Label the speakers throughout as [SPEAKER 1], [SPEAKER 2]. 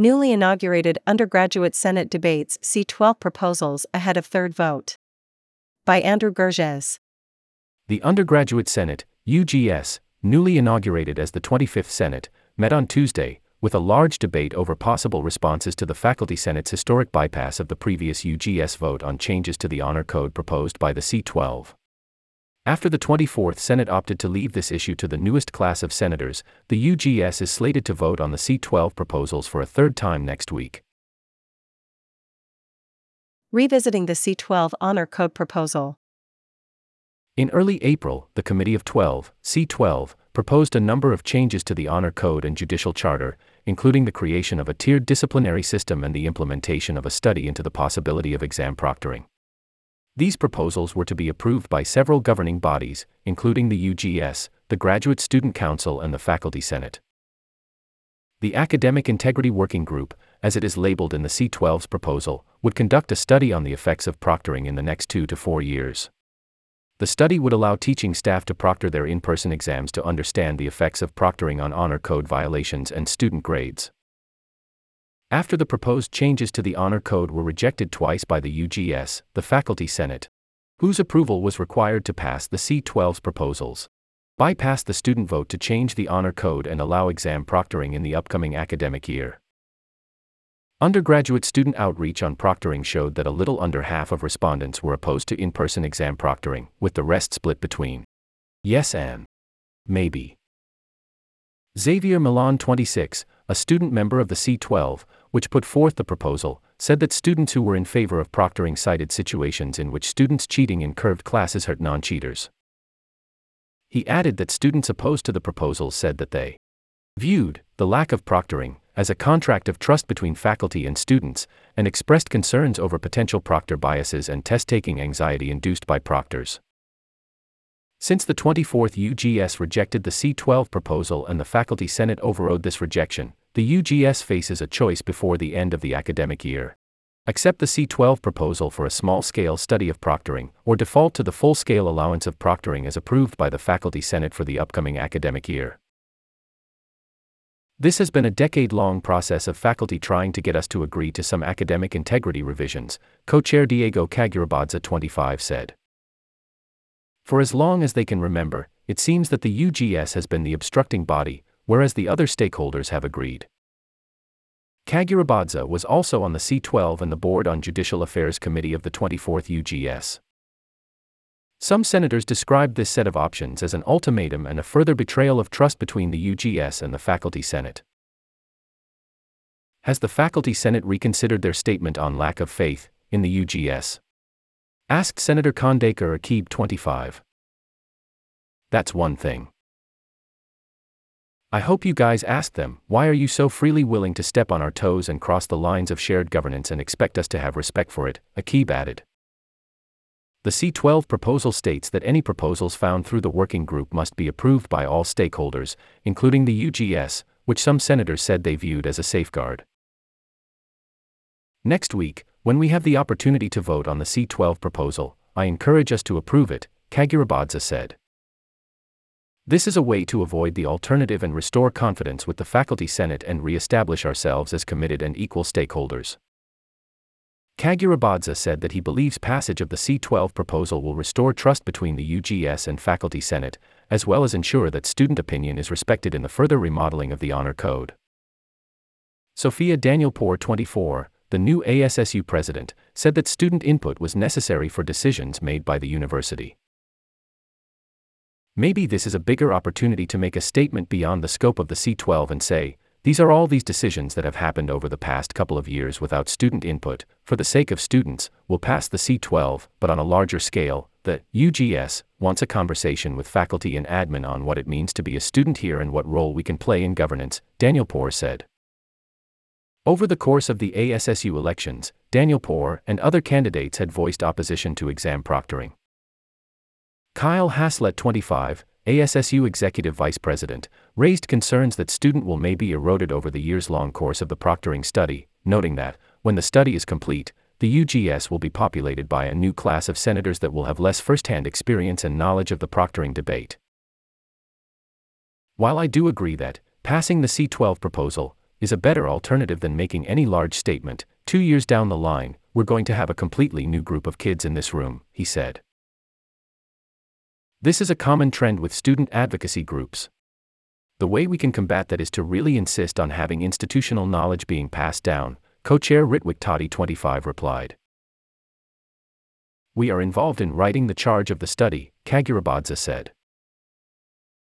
[SPEAKER 1] Newly inaugurated undergraduate Senate debates C12 proposals ahead of third vote. By Andrew Gurges.
[SPEAKER 2] The undergraduate Senate, UGS, newly inaugurated as the 25th Senate, met on Tuesday, with a large debate over possible responses to the Faculty Senate's historic bypass of the previous UGS vote on changes to the Honor Code proposed by the C12. After the 24th Senate opted to leave this issue to the newest class of senators, the UGS is slated to vote on the C12 proposals for a third time next week.
[SPEAKER 1] Revisiting the C12 Honor Code proposal.
[SPEAKER 2] In early April, the Committee of 12, C12, proposed a number of changes to the Honor Code and Judicial Charter, including the creation of a tiered disciplinary system and the implementation of a study into the possibility of exam proctoring. These proposals were to be approved by several governing bodies, including the UGS, the Graduate Student Council, and the Faculty Senate. The Academic Integrity Working Group, as it is labeled in the C12's proposal, would conduct a study on the effects of proctoring in the next two to four years. The study would allow teaching staff to proctor their in person exams to understand the effects of proctoring on honor code violations and student grades. After the proposed changes to the Honor Code were rejected twice by the UGS, the Faculty Senate, whose approval was required to pass the C12's proposals, bypassed the student vote to change the Honor Code and allow exam proctoring in the upcoming academic year. Undergraduate student outreach on proctoring showed that a little under half of respondents were opposed to in person exam proctoring, with the rest split between yes and maybe. Xavier Milan 26, a student member of the C12, which put forth the proposal, said that students who were in favor of proctoring cited situations in which students cheating in curved classes hurt non cheaters. He added that students opposed to the proposal said that they viewed the lack of proctoring as a contract of trust between faculty and students, and expressed concerns over potential proctor biases and test taking anxiety induced by proctors. Since the 24th UGS rejected the C12 proposal and the Faculty Senate overrode this rejection, the UGS faces a choice before the end of the academic year. Accept the C12 proposal for a small scale study of proctoring, or default to the full scale allowance of proctoring as approved by the Faculty Senate for the upcoming academic year. This has been a decade long process of faculty trying to get us to agree to some academic integrity revisions, co chair Diego Kagurabadze 25 said. For as long as they can remember, it seems that the UGS has been the obstructing body, whereas the other stakeholders have agreed. Kagurabadze was also on the C12 and the Board on Judicial Affairs Committee of the 24th UGS. Some senators described this set of options as an ultimatum and a further betrayal of trust between the UGS and the Faculty Senate. Has the Faculty Senate reconsidered their statement on lack of faith in the UGS? Asked Senator Khandekar Akib 25. That's one thing. I hope you guys ask them, why are you so freely willing to step on our toes and cross the lines of shared governance and expect us to have respect for it? Akib added. The C12 proposal states that any proposals found through the working group must be approved by all stakeholders, including the UGS, which some senators said they viewed as a safeguard. Next week, when we have the opportunity to vote on the C12 proposal, I encourage us to approve it, Kagurabadze said. This is a way to avoid the alternative and restore confidence with the Faculty Senate and re establish ourselves as committed and equal stakeholders. Kagurabadze said that he believes passage of the C12 proposal will restore trust between the UGS and Faculty Senate, as well as ensure that student opinion is respected in the further remodeling of the Honor Code. Sophia Danielpour 24, the new ASSU president, said that student input was necessary for decisions made by the university. Maybe this is a bigger opportunity to make a statement beyond the scope of the C12 and say, these are all these decisions that have happened over the past couple of years without student input, for the sake of students, we'll pass the C12, but on a larger scale, the UGS wants a conversation with faculty and admin on what it means to be a student here and what role we can play in governance, Danielpour said. Over the course of the ASSU elections, Danielpour and other candidates had voiced opposition to exam proctoring. Kyle Haslett 25, ASSU Executive Vice President, raised concerns that student will may be eroded over the years long course of the proctoring study, noting that, when the study is complete, the UGS will be populated by a new class of senators that will have less first hand experience and knowledge of the proctoring debate. While I do agree that, passing the C12 proposal, is a better alternative than making any large statement. Two years down the line, we're going to have a completely new group of kids in this room, he said. This is a common trend with student advocacy groups. The way we can combat that is to really insist on having institutional knowledge being passed down, co chair Ritwik Toddy 25 replied. We are involved in writing the charge of the study, Kagurabadze said.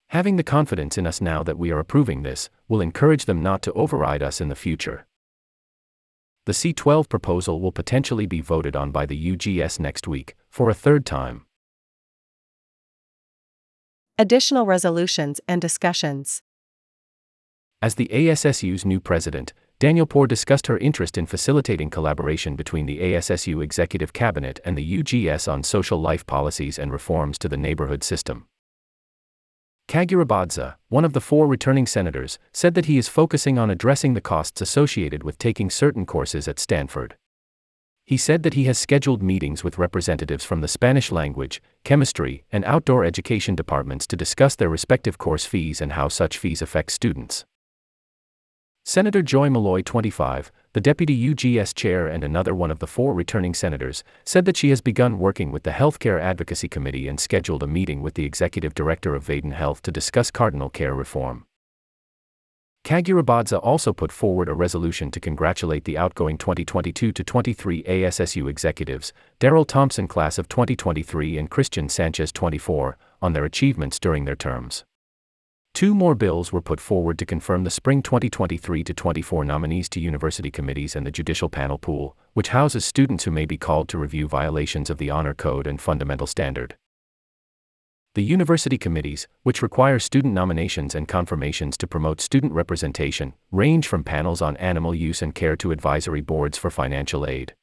[SPEAKER 2] Having the confidence in us now that we are approving this will encourage them not to override us in the future. The C12 proposal will potentially be voted on by the UGS next week, for a third time.
[SPEAKER 1] Additional resolutions and discussions.
[SPEAKER 2] As the ASSU's new president, Danielpour discussed her interest in facilitating collaboration between the ASSU Executive Cabinet and the UGS on social life policies and reforms to the neighborhood system. Kagurabadze, one of the four returning senators, said that he is focusing on addressing the costs associated with taking certain courses at Stanford. He said that he has scheduled meetings with representatives from the Spanish language, chemistry, and outdoor education departments to discuss their respective course fees and how such fees affect students. Senator Joy Malloy, 25, the deputy UGS chair and another one of the four returning senators, said that she has begun working with the Healthcare Advocacy Committee and scheduled a meeting with the executive director of Vaden Health to discuss cardinal care reform. Kagurabadze also put forward a resolution to congratulate the outgoing 2022 23 ASSU executives, Daryl Thompson class of 2023 and Christian Sanchez 24, on their achievements during their terms. Two more bills were put forward to confirm the spring 2023 24 nominees to university committees and the judicial panel pool, which houses students who may be called to review violations of the Honor Code and Fundamental Standard. The university committees, which require student nominations and confirmations to promote student representation, range from panels on animal use and care to advisory boards for financial aid.